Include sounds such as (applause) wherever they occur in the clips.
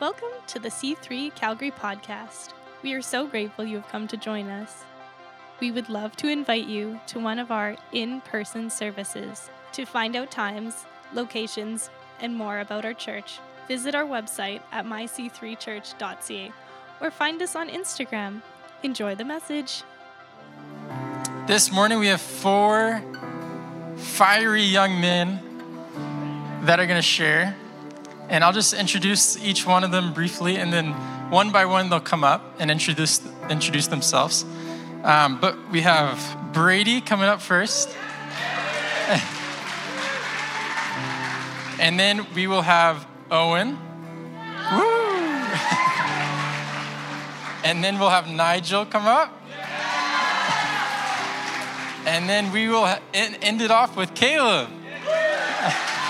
Welcome to the C3 Calgary podcast. We are so grateful you have come to join us. We would love to invite you to one of our in person services. To find out times, locations, and more about our church, visit our website at myc3church.ca or find us on Instagram. Enjoy the message. This morning we have four fiery young men that are going to share. And I'll just introduce each one of them briefly, and then one by one they'll come up and introduce, introduce themselves. Um, but we have Brady coming up first. (laughs) and then we will have Owen. (laughs) And then we'll have Nigel come up. And then we will end it off with Caleb. (laughs)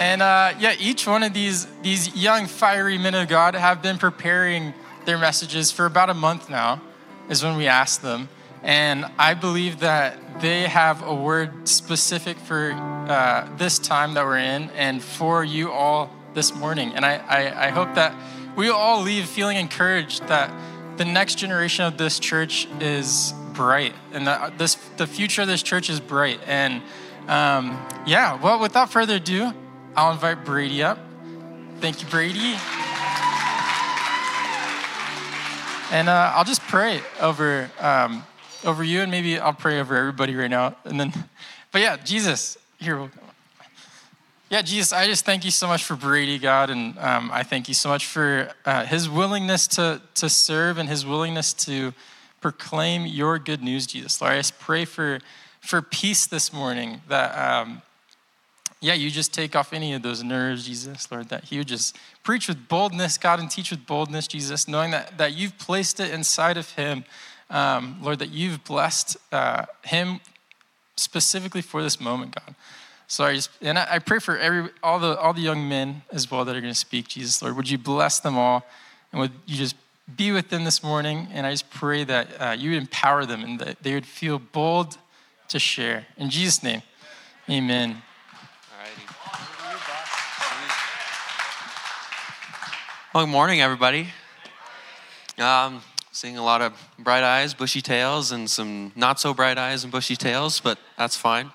And uh, yeah, each one of these, these young, fiery men of God have been preparing their messages for about a month now, is when we asked them. And I believe that they have a word specific for uh, this time that we're in and for you all this morning. And I, I, I hope that we all leave feeling encouraged that the next generation of this church is bright and that this, the future of this church is bright. And um, yeah, well, without further ado, I'll invite Brady up. Thank you, Brady. And uh, I'll just pray over um, over you, and maybe I'll pray over everybody right now. And then, (laughs) but yeah, Jesus, here. Yeah, Jesus, I just thank you so much for Brady, God, and um, I thank you so much for uh, his willingness to to serve and his willingness to proclaim your good news, Jesus. Lord, I just pray for for peace this morning that. Um, yeah, you just take off any of those nerves, Jesus, Lord, that He would just preach with boldness, God, and teach with boldness, Jesus, knowing that, that you've placed it inside of Him, um, Lord, that you've blessed uh, Him specifically for this moment, God. So I just, and I, I pray for every all the all the young men as well that are going to speak, Jesus, Lord. Would you bless them all, and would you just be with them this morning? And I just pray that uh, you would empower them and that they would feel bold to share. In Jesus' name, Amen. Well, good morning, everybody. Um, seeing a lot of bright eyes, bushy tails, and some not so bright eyes and bushy tails, but that's fine.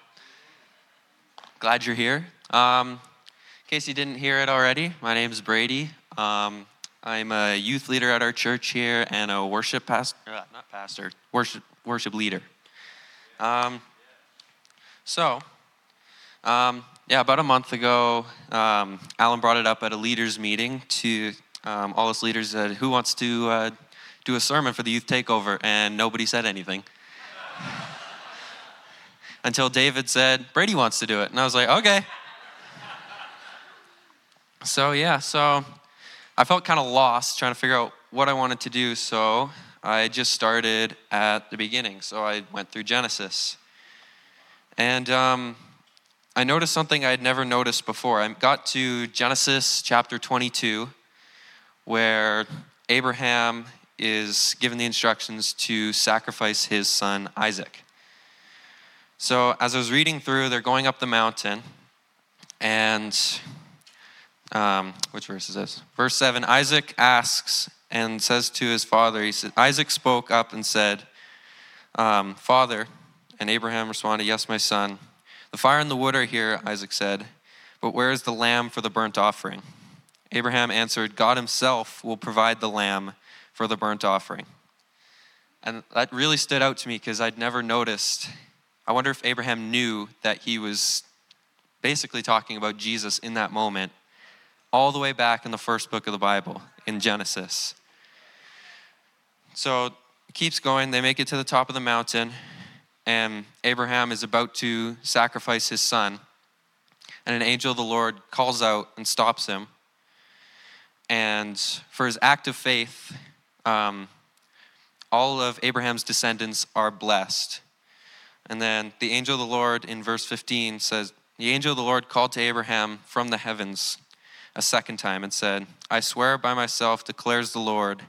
Glad you're here. Um, in case you didn't hear it already, my name is Brady. Um, I'm a youth leader at our church here and a worship pastor, uh, not pastor, worship worship leader. Um, so, um, yeah, about a month ago, um, Alan brought it up at a leaders meeting to um, all us leaders said, Who wants to uh, do a sermon for the youth takeover? And nobody said anything. (laughs) Until David said, Brady wants to do it. And I was like, Okay. So, yeah, so I felt kind of lost trying to figure out what I wanted to do. So I just started at the beginning. So I went through Genesis. And um, I noticed something I had never noticed before. I got to Genesis chapter 22 where Abraham is given the instructions to sacrifice his son Isaac. So, as I was reading through, they're going up the mountain, and um, which verse is this? Verse 7 Isaac asks and says to his father, he said, Isaac spoke up and said, um, Father, and Abraham responded, Yes, my son. The fire and the wood are here, Isaac said, but where is the lamb for the burnt offering? Abraham answered, God himself will provide the lamb for the burnt offering. And that really stood out to me because I'd never noticed. I wonder if Abraham knew that he was basically talking about Jesus in that moment, all the way back in the first book of the Bible, in Genesis. So it keeps going. They make it to the top of the mountain, and Abraham is about to sacrifice his son. And an angel of the Lord calls out and stops him and for his act of faith, um, all of Abraham's descendants are blessed. And then the angel of the Lord in verse 15 says, The angel of the Lord called to Abraham from the heavens a second time and said, I swear by myself, declares the Lord,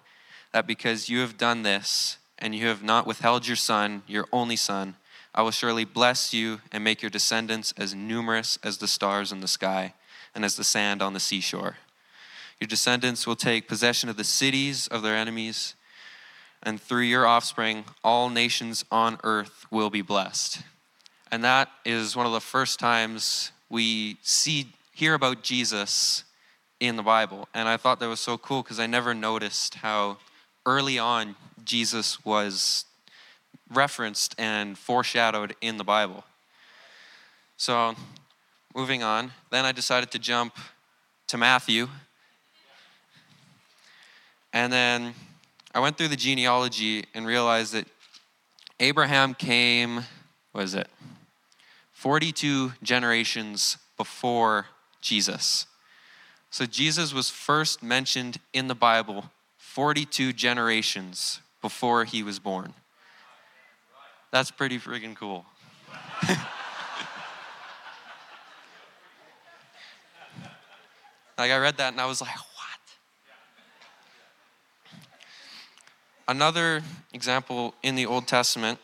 that because you have done this, and you have not withheld your son, your only son, I will surely bless you and make your descendants as numerous as the stars in the sky and as the sand on the seashore. Your descendants will take possession of the cities of their enemies, and through your offspring, all nations on earth will be blessed. And that is one of the first times we see hear about Jesus in the Bible. And I thought that was so cool because I never noticed how early on Jesus was referenced and foreshadowed in the Bible. So, moving on, then I decided to jump to Matthew. And then I went through the genealogy and realized that Abraham came, what is it? 42 generations before Jesus. So Jesus was first mentioned in the Bible 42 generations before he was born. That's pretty freaking cool. (laughs) like I read that and I was like, what? Another example in the Old Testament,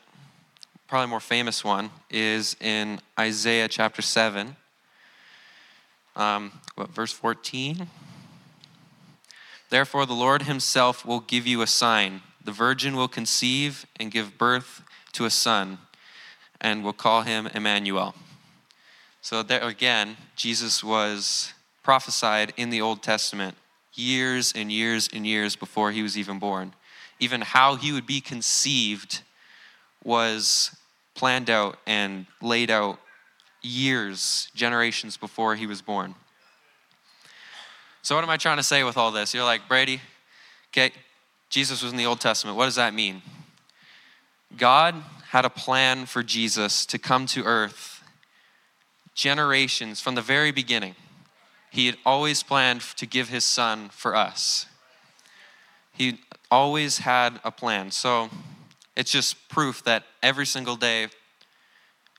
probably more famous one, is in Isaiah chapter 7. Um, what, verse 14? Therefore, the Lord himself will give you a sign. The virgin will conceive and give birth to a son, and will call him Emmanuel. So, there again, Jesus was prophesied in the Old Testament years and years and years before he was even born. Even how he would be conceived was planned out and laid out years, generations before he was born. So, what am I trying to say with all this? You're like, Brady, okay, Jesus was in the Old Testament. What does that mean? God had a plan for Jesus to come to earth generations from the very beginning. He had always planned to give his son for us. He always had a plan. So it's just proof that every single day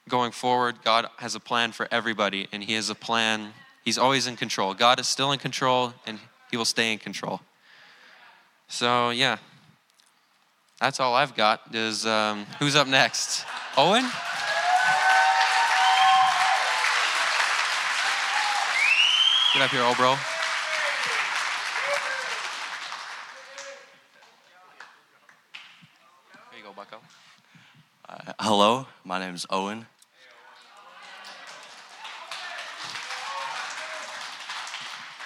going forward, God has a plan for everybody, and He has a plan. He's always in control. God is still in control, and He will stay in control. So, yeah, that's all I've got. Is um, who's up next? Owen? Get up here, old bro. Here you go, Bucko. Uh, hello, my name is Owen.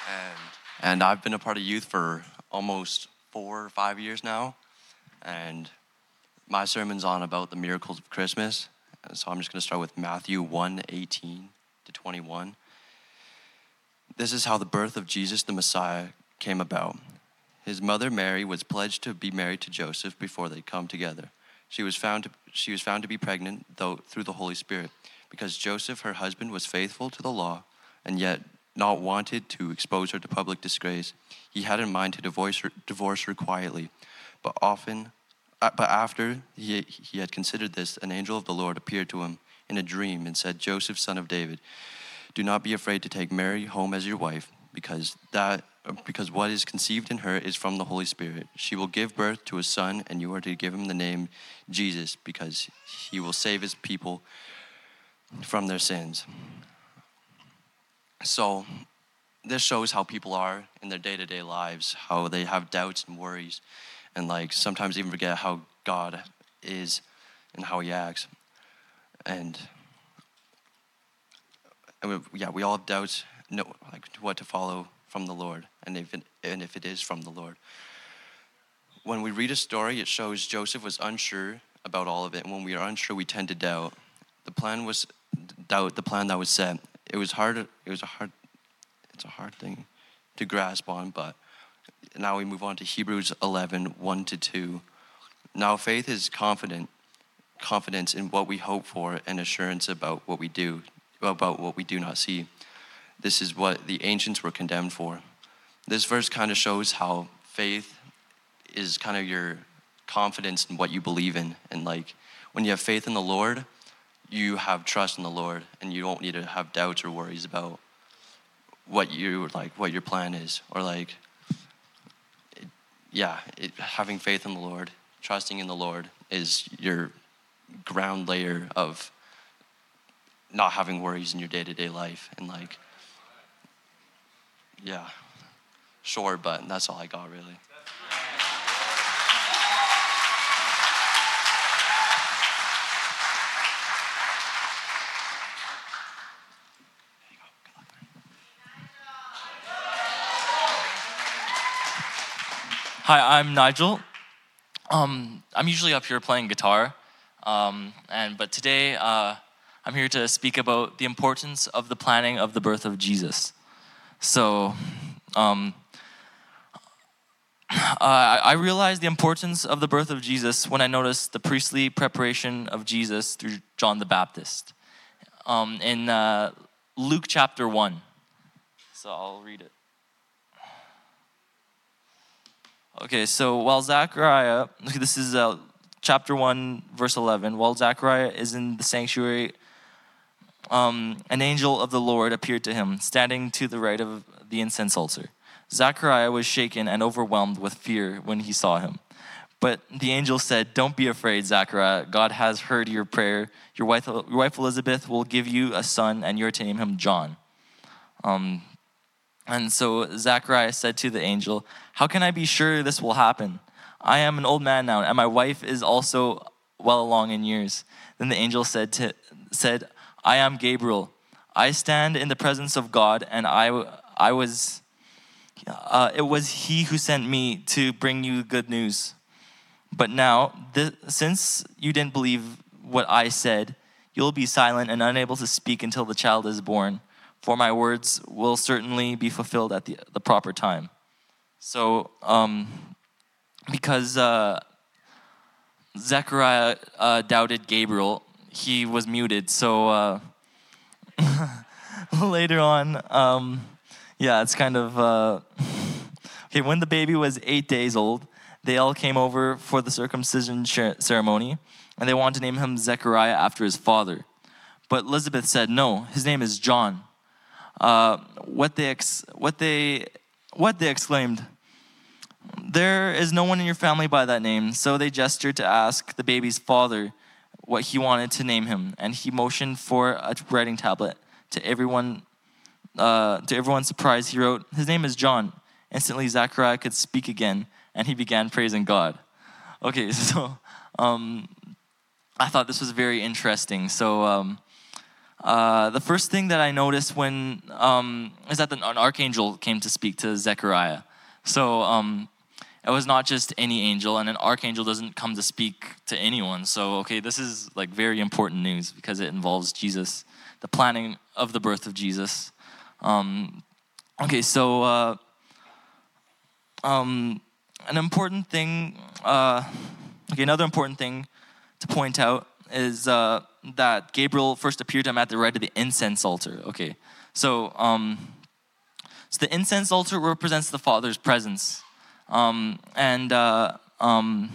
And, and I've been a part of youth for almost four or five years now. And my sermon's on about the miracles of Christmas. So I'm just going to start with Matthew 1 18 to 21. This is how the birth of Jesus the Messiah came about. His mother Mary was pledged to be married to Joseph before they come together. She was found to, she was found to be pregnant though through the Holy Spirit because Joseph her husband was faithful to the law and yet not wanted to expose her to public disgrace. He had in mind to divorce her, divorce her quietly, but often uh, but after he, he had considered this, an angel of the Lord appeared to him in a dream and said, Joseph, son of David, do not be afraid to take Mary home as your wife, because that because what is conceived in her is from the Holy Spirit. She will give birth to a son, and you are to give him the name Jesus, because he will save his people from their sins. So, this shows how people are in their day to day lives, how they have doubts and worries, and like sometimes even forget how God is and how he acts. And, and we, yeah, we all have doubts, know like what to follow from the Lord, and if it, and if it is from the Lord. When we read a story, it shows Joseph was unsure about all of it, and when we are unsure, we tend to doubt. The plan was doubt the plan that was set. It was hard. It was a hard. It's a hard thing to grasp on, but now we move on to Hebrews 11, 1 to 2. Now faith is confident, confidence in what we hope for and assurance about what we do, about what we do not see. This is what the ancients were condemned for. This verse kind of shows how faith is kind of your confidence in what you believe in. And like when you have faith in the Lord, you have trust in the Lord and you don't need to have doubts or worries about what you like what your plan is or like it, yeah it, having faith in the lord trusting in the lord is your ground layer of not having worries in your day-to-day life and like yeah short, but that's all I got really. Hi, I'm Nigel. Um, I'm usually up here playing guitar, um, and but today uh, I'm here to speak about the importance of the planning of the birth of Jesus. So, um, uh, I realized the importance of the birth of Jesus when I noticed the priestly preparation of Jesus through John the Baptist um, in uh, Luke chapter 1. So I'll read it. Okay, so while Zechariah, (laughs) this is uh, chapter 1, verse 11, while Zechariah is in the sanctuary, um, an angel of the Lord appeared to him, standing to the right of the incense altar. Zechariah was shaken and overwhelmed with fear when he saw him. But the angel said, Don't be afraid, Zachariah. God has heard your prayer. Your wife, your wife Elizabeth will give you a son, and you're to name him John. Um, and so Zachariah said to the angel, How can I be sure this will happen? I am an old man now, and my wife is also well along in years. Then the angel said, to, said I am Gabriel. I stand in the presence of God, and I, I was, uh, it was he who sent me to bring you good news. But now, this, since you didn't believe what I said, you'll be silent and unable to speak until the child is born for my words will certainly be fulfilled at the, the proper time. So, um, because uh, Zechariah uh, doubted Gabriel, he was muted. So, uh, (laughs) later on, um, yeah, it's kind of. Uh, (laughs) okay, when the baby was eight days old, they all came over for the circumcision ceremony, and they wanted to name him Zechariah after his father. But Elizabeth said, No, his name is John. Uh, what they ex- what they what they exclaimed. There is no one in your family by that name. So they gestured to ask the baby's father what he wanted to name him, and he motioned for a writing tablet. To everyone, uh, to everyone's surprise, he wrote, "His name is John." Instantly, Zachariah could speak again, and he began praising God. Okay, (laughs) so um, I thought this was very interesting. So um, uh, the first thing that I noticed when um, is that an archangel came to speak to Zechariah. So um, it was not just any angel, and an archangel doesn't come to speak to anyone. So okay, this is like very important news because it involves Jesus, the planning of the birth of Jesus. Um, okay, so uh, um, an important thing. Uh, okay, another important thing to point out is uh, that Gabriel first appeared to him at the right of the incense altar. Okay, so um, so the incense altar represents the Father's presence, um, and uh, um,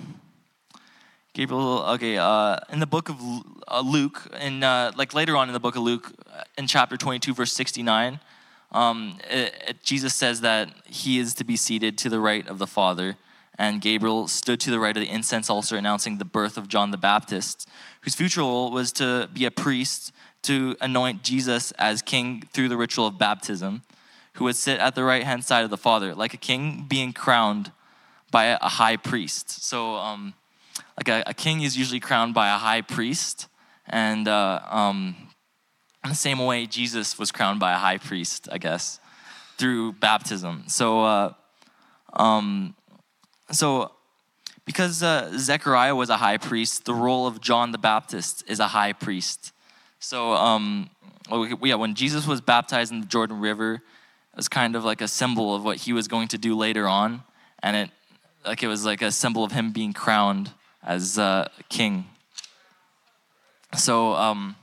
Gabriel. Okay, uh, in the book of uh, Luke, in uh, like later on in the book of Luke, uh, in chapter twenty-two, verse sixty-nine. Um, it, it, Jesus says that he is to be seated to the right of the Father, and Gabriel stood to the right of the incense altar, announcing the birth of John the Baptist, whose future role was to be a priest to anoint Jesus as king through the ritual of baptism, who would sit at the right hand side of the Father, like a king being crowned by a high priest. So, um, like a, a, king is usually crowned by a high priest, and uh, um, in the same way, Jesus was crowned by a high priest, I guess, through baptism. So, uh, um, so, because uh, Zechariah was a high priest, the role of John the Baptist is a high priest. So, um, yeah, when Jesus was baptized in the Jordan River, was kind of like a symbol of what he was going to do later on, and it, like, it was like a symbol of him being crowned as uh, king. So, um,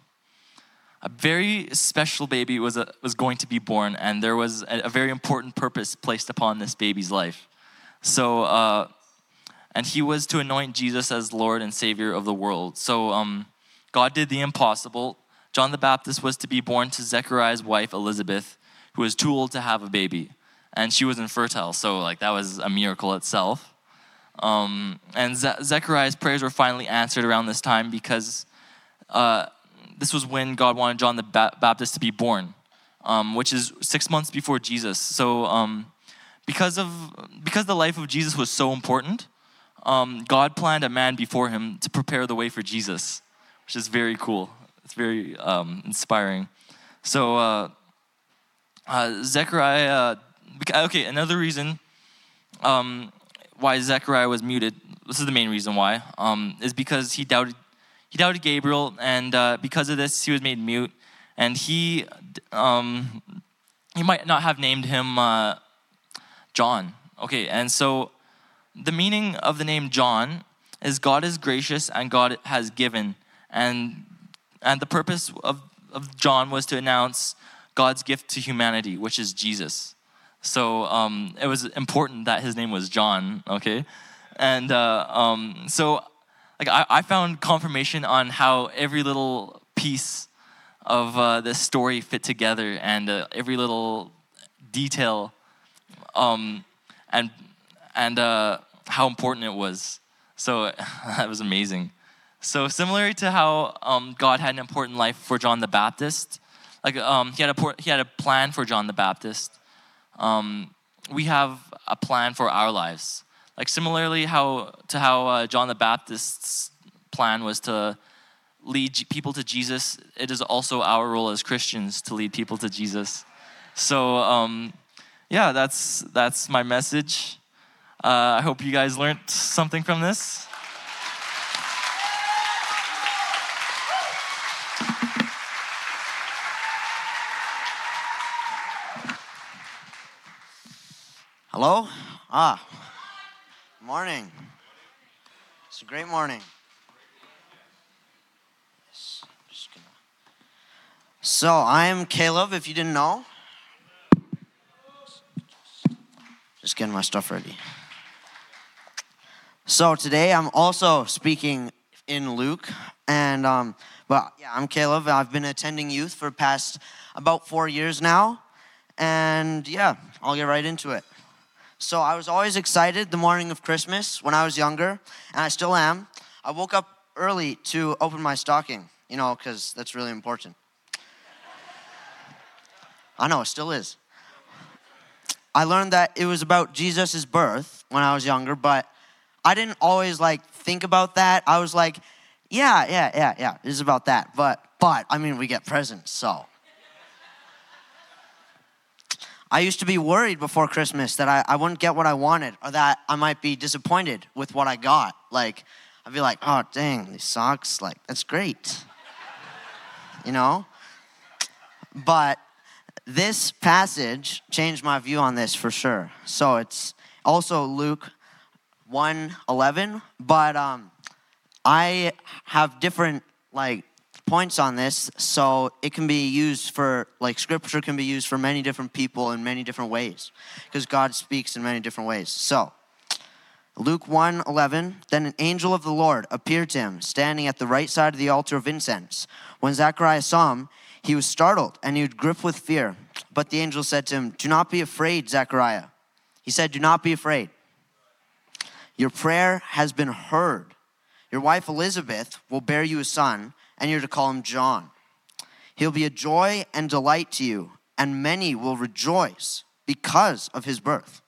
a very special baby was, a, was going to be born, and there was a, a very important purpose placed upon this baby's life. So, uh, and he was to anoint Jesus as Lord and Savior of the world. So, um, God did the impossible. John the Baptist was to be born to Zechariah's wife, Elizabeth, who was too old to have a baby. And she was infertile, so, like, that was a miracle itself. Um, and Ze- Zechariah's prayers were finally answered around this time because uh, this was when God wanted John the ba- Baptist to be born, um, which is six months before Jesus. So, um, because of because the life of Jesus was so important, um, God planned a man before him to prepare the way for Jesus, which is very cool. It's very um, inspiring. So uh, uh, Zechariah. okay, another reason um, why Zechariah was muted. This is the main reason why. Um, is because he doubted he doubted Gabriel, and uh, because of this, he was made mute. And he um, he might not have named him uh, John. Okay, and so the meaning of the name John is God is gracious and God has given. And, and the purpose of, of John was to announce God's gift to humanity, which is Jesus. So um, it was important that his name was John, okay? And uh, um, so like I, I, found confirmation on how every little piece of uh, this story fit together and uh, every little detail um, and, and uh, how important it was. So (laughs) that was amazing. So similar to how um, God had an important life for John the Baptist, like um, he had a he had a plan for John the Baptist. Um, we have a plan for our lives. Like similarly, how to how uh, John the Baptist's plan was to lead people to Jesus. It is also our role as Christians to lead people to Jesus. So um, yeah, that's that's my message. Uh, I hope you guys learned something from this. Hello? Ah, morning. It's a great morning. So, I'm Caleb, if you didn't know. Just getting my stuff ready. So today I'm also speaking in Luke, and um, well, yeah, I'm Caleb. I've been attending youth for past about four years now, and yeah, I'll get right into it. So I was always excited the morning of Christmas when I was younger, and I still am. I woke up early to open my stocking, you know, because that's really important. I know, it still is. I learned that it was about Jesus' birth when I was younger, but I didn't always like think about that. I was like, yeah, yeah, yeah, yeah, it is about that. But, but, I mean, we get presents, so. I used to be worried before Christmas that I, I wouldn't get what I wanted or that I might be disappointed with what I got. Like, I'd be like, oh, dang, these socks, like, that's great. You know? But this passage changed my view on this for sure. So it's also Luke 1 11, but um, I have different like points on this, so it can be used for like scripture can be used for many different people in many different ways because God speaks in many different ways. So Luke 1 11, then an angel of the Lord appeared to him, standing at the right side of the altar of incense. When Zacharias saw him, he was startled and he would grip with fear. But the angel said to him, Do not be afraid, Zechariah. He said, Do not be afraid. Your prayer has been heard. Your wife Elizabeth will bear you a son, and you're to call him John. He'll be a joy and delight to you, and many will rejoice because of his birth.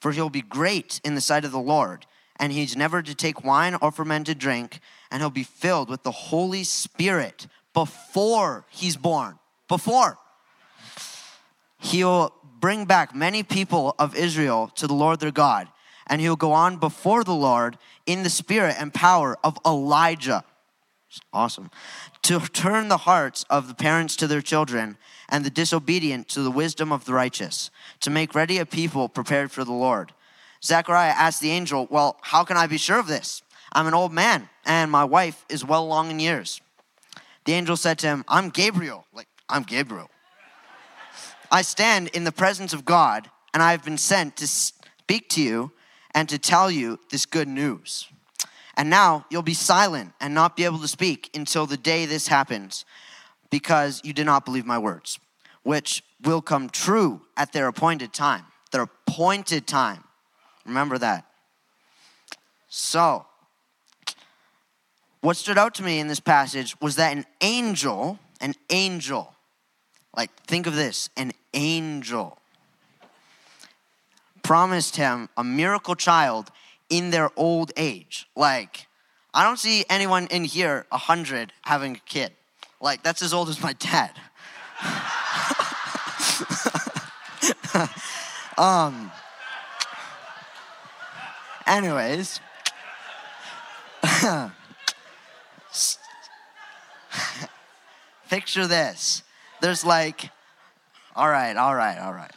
For he'll be great in the sight of the Lord, and he's never to take wine or fermented drink, and he'll be filled with the Holy Spirit before he's born. Before. He'll bring back many people of Israel to the Lord their God and he'll go on before the Lord in the spirit and power of Elijah. Awesome. To turn the hearts of the parents to their children and the disobedient to the wisdom of the righteous, to make ready a people prepared for the Lord. Zechariah asked the angel, Well, how can I be sure of this? I'm an old man, and my wife is well along in years. The angel said to him, I'm Gabriel. Like, I'm Gabriel. I stand in the presence of God, and I have been sent to speak to you and to tell you this good news. And now you'll be silent and not be able to speak until the day this happens, because you did not believe my words, which will come true at their appointed time. Their appointed time. Remember that. So, what stood out to me in this passage was that an angel, an angel, like think of this, an angel promised him a miracle child in their old age. Like, I don't see anyone in here, 100, having a kid. Like, that's as old as my dad. (laughs) um, anyways, (laughs) picture this. There's like, all right, all right, all right.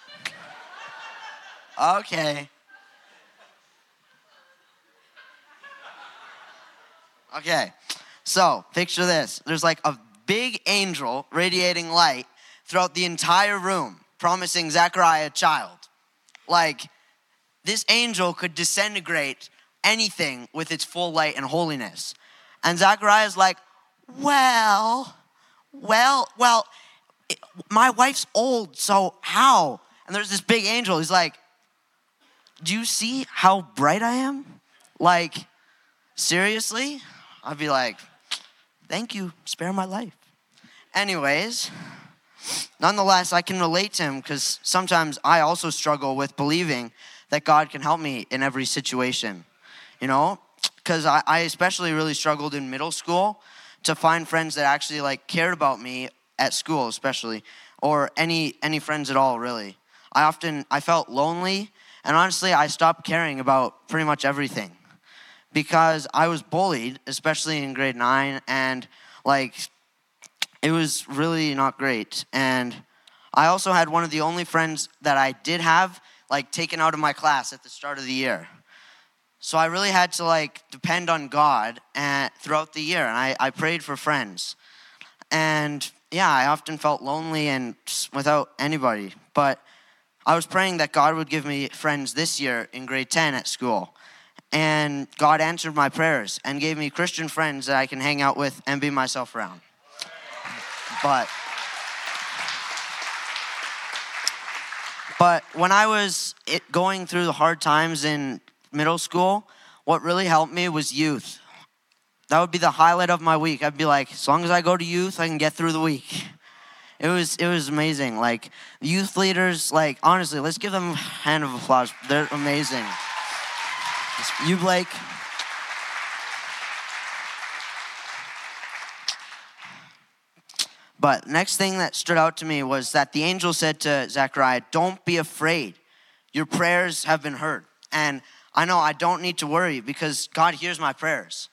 Okay. Okay. So, picture this. There's like a big angel radiating light throughout the entire room, promising Zechariah a child. Like, this angel could disintegrate anything with its full light and holiness. And Zechariah's like, well, well, well, it- my wife's old, so how? And there's this big angel. He's like, do you see how bright I am? Like, seriously? I'd be like, thank you, spare my life. Anyways, nonetheless, I can relate to him because sometimes I also struggle with believing that God can help me in every situation. You know, because I, I especially really struggled in middle school to find friends that actually like cared about me at school, especially, or any any friends at all, really. I often I felt lonely, and honestly, I stopped caring about pretty much everything because I was bullied, especially in grade nine, and like it was really not great. And I also had one of the only friends that I did have like taken out of my class at the start of the year. So I really had to like depend on God and throughout the year, and I, I prayed for friends. And yeah, I often felt lonely and without anybody. But I was praying that God would give me friends this year in grade 10 at school. And God answered my prayers and gave me Christian friends that I can hang out with and be myself around. But but when I was going through the hard times in middle school, what really helped me was youth. That would be the highlight of my week. I'd be like, as long as I go to youth, I can get through the week. It was it was amazing. Like youth leaders, like honestly, let's give them a hand of applause. They're amazing. You Blake. But next thing that stood out to me was that the angel said to Zechariah, Don't be afraid. Your prayers have been heard. And I know I don't need to worry because God hears my prayers.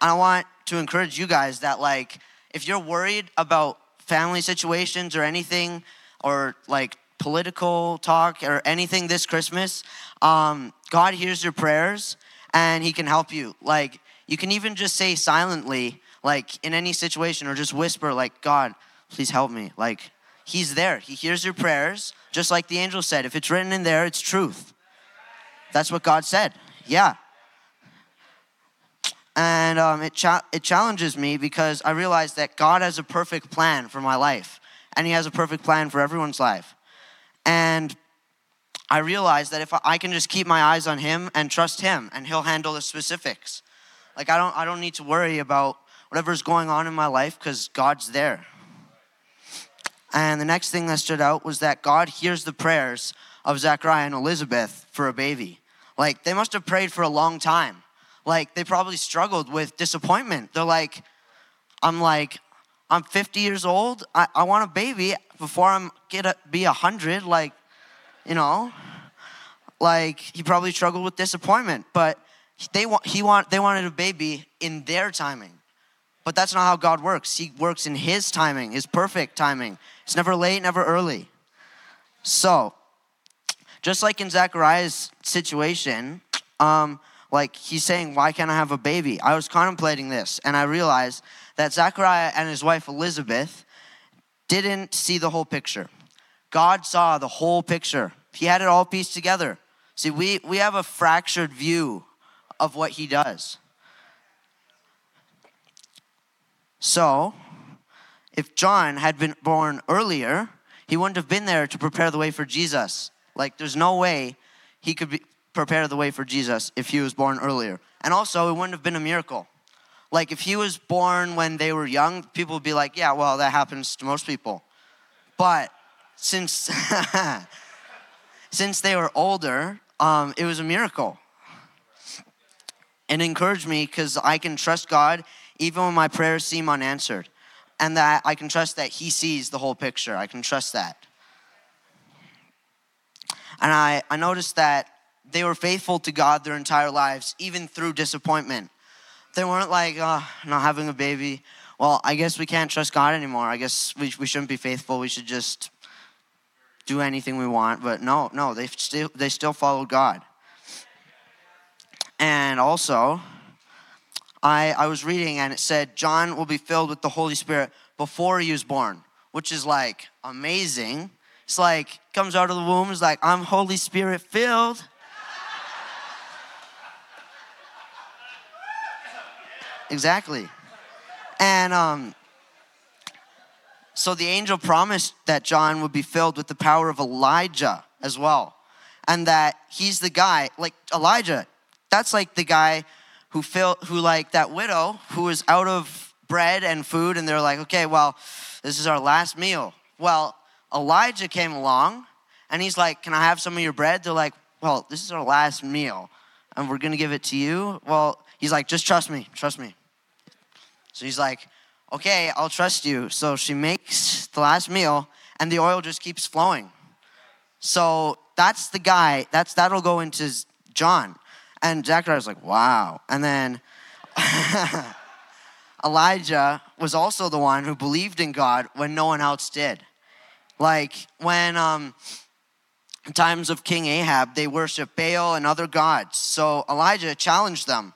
And I want to encourage you guys that, like, if you're worried about family situations or anything, or like political talk or anything this Christmas, um, God hears your prayers and He can help you. Like, you can even just say silently, like in any situation, or just whisper, like, God, please help me. Like, He's there. He hears your prayers, just like the angel said. If it's written in there, it's truth. That's what God said. Yeah. And um, it, cha- it challenges me because I realize that God has a perfect plan for my life, and He has a perfect plan for everyone's life. And I realize that if I, can just keep my eyes on Him and trust Him, and He'll handle the specifics. Like I don't, I don't need to worry about whatever's going on in my life because God's there. And the next thing that stood out was that God hears the prayers of Zechariah and Elizabeth for a baby. Like they must have prayed for a long time. Like they probably struggled with disappointment. They're like, I'm like, I'm 50 years old. I, I want a baby before I'm get a, be 100. Like, you know, like he probably struggled with disappointment. But they want he want they wanted a baby in their timing. But that's not how God works. He works in His timing, His perfect timing. It's never late, never early. So, just like in Zachariah's situation, um, like he's saying, Why can't I have a baby? I was contemplating this and I realized that Zachariah and his wife Elizabeth didn't see the whole picture. God saw the whole picture, He had it all pieced together. See, we, we have a fractured view of what He does. So, if John had been born earlier, he wouldn't have been there to prepare the way for Jesus. Like, there's no way he could be, prepare the way for Jesus if he was born earlier. And also, it wouldn't have been a miracle. Like, if he was born when they were young, people would be like, yeah, well, that happens to most people. But since, (laughs) since they were older, um, it was a miracle. It encouraged me because I can trust God even when my prayers seem unanswered, and that I can trust that He sees the whole picture. I can trust that. And I, I noticed that they were faithful to God their entire lives, even through disappointment. They weren't like, oh, not having a baby. Well, I guess we can't trust God anymore. I guess we, we shouldn't be faithful. We should just do anything we want. But no, no, they still, they still followed God. And also, I, I was reading and it said, John will be filled with the Holy Spirit before he was born, which is like amazing. It's like, comes out of the womb, is like, I'm Holy Spirit filled. (laughs) exactly. And um, so the angel promised that John would be filled with the power of Elijah as well. And that he's the guy, like Elijah, that's like the guy who filled, who like that widow who was out of bread and food, and they're like, okay, well, this is our last meal. Well, Elijah came along and he's like, Can I have some of your bread? They're like, Well, this is our last meal and we're gonna give it to you. Well, he's like, Just trust me, trust me. So he's like, Okay, I'll trust you. So she makes the last meal and the oil just keeps flowing. So that's the guy, that's that'll go into John. And Zachariah's like, Wow. And then (laughs) Elijah was also the one who believed in God when no one else did. Like when um, times of King Ahab, they worship Baal and other gods. So Elijah challenged them,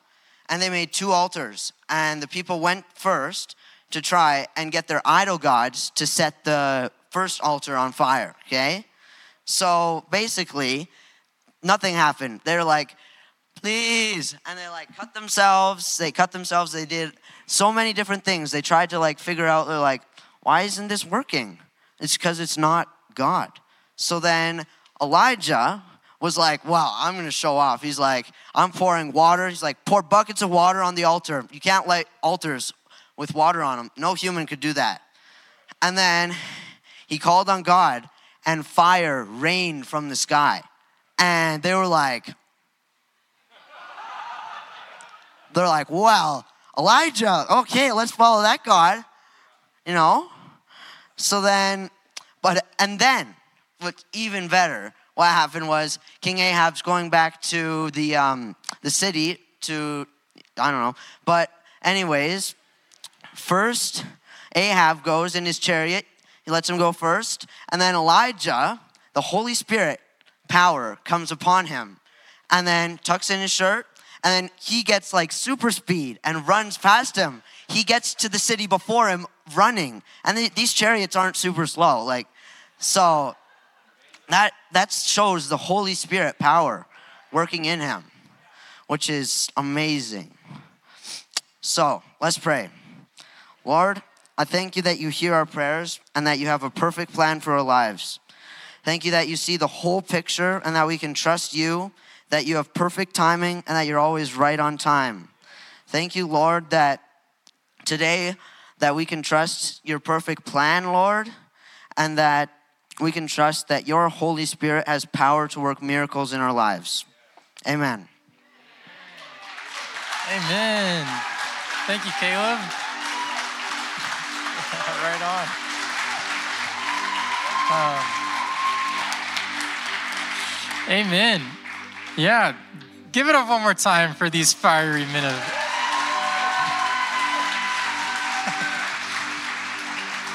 and they made two altars. And the people went first to try and get their idol gods to set the first altar on fire. Okay, so basically, nothing happened. They're like, please, and they like cut themselves. They cut themselves. They did so many different things. They tried to like figure out. They're like, why isn't this working? It's because it's not God. So then Elijah was like, Wow, I'm going to show off. He's like, I'm pouring water. He's like, Pour buckets of water on the altar. You can't light altars with water on them. No human could do that. And then he called on God, and fire rained from the sky. And they were like, They're like, Well, Elijah, okay, let's follow that God. You know? So then, but, and then, what even better, what happened was King Ahab's going back to the, um, the city to, I don't know. But, anyways, first, Ahab goes in his chariot. He lets him go first. And then Elijah, the Holy Spirit power comes upon him. And then tucks in his shirt. And then he gets like super speed and runs past him. He gets to the city before him running. And th- these chariots aren't super slow. Like, so that that shows the Holy Spirit power working in him, which is amazing. So let's pray. Lord, I thank you that you hear our prayers and that you have a perfect plan for our lives. Thank you that you see the whole picture and that we can trust you, that you have perfect timing and that you're always right on time. Thank you, Lord, that today that we can trust your perfect plan, Lord, and that we can trust that your Holy Spirit has power to work miracles in our lives. Amen. Amen. Thank you, Caleb. Right on. Um, amen. Yeah, give it up one more time for these fiery minutes. (laughs)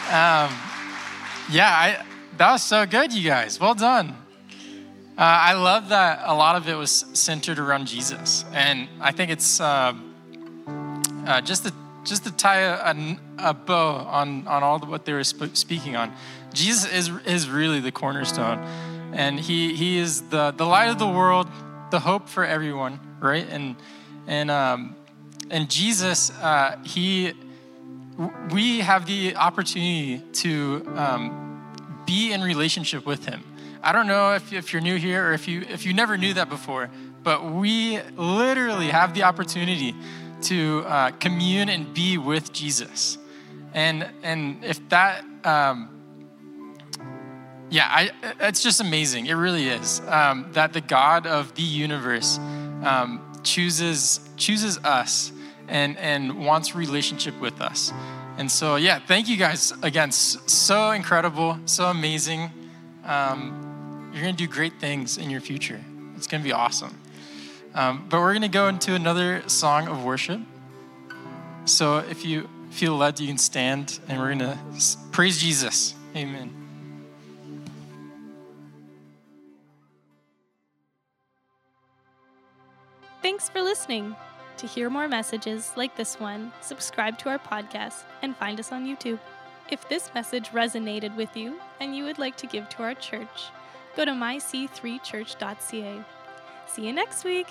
um, yeah, I, that was so good, you guys. Well done. Uh, I love that a lot of it was centered around Jesus, and I think it's uh, uh, just to just to tie a, a, bow on on all the, what they were sp- speaking on. Jesus is is really the cornerstone, and he he is the the light of the world, the hope for everyone, right? And and um, and Jesus, uh, he we have the opportunity to um, be in relationship with him. I don't know if, if you're new here or if you if you never knew that before, but we literally have the opportunity to uh, commune and be with Jesus. And and if that um, yeah, I, it's just amazing. It really is um, that the God of the universe um, chooses chooses us and and wants relationship with us. And so, yeah, thank you guys again. So incredible, so amazing. Um, you're gonna do great things in your future. It's gonna be awesome. Um, but we're gonna go into another song of worship. So if you feel led, you can stand, and we're gonna praise Jesus. Amen. Thanks for listening. To hear more messages like this one, subscribe to our podcast and find us on YouTube. If this message resonated with you and you would like to give to our church, go to myc3church.ca. See you next week.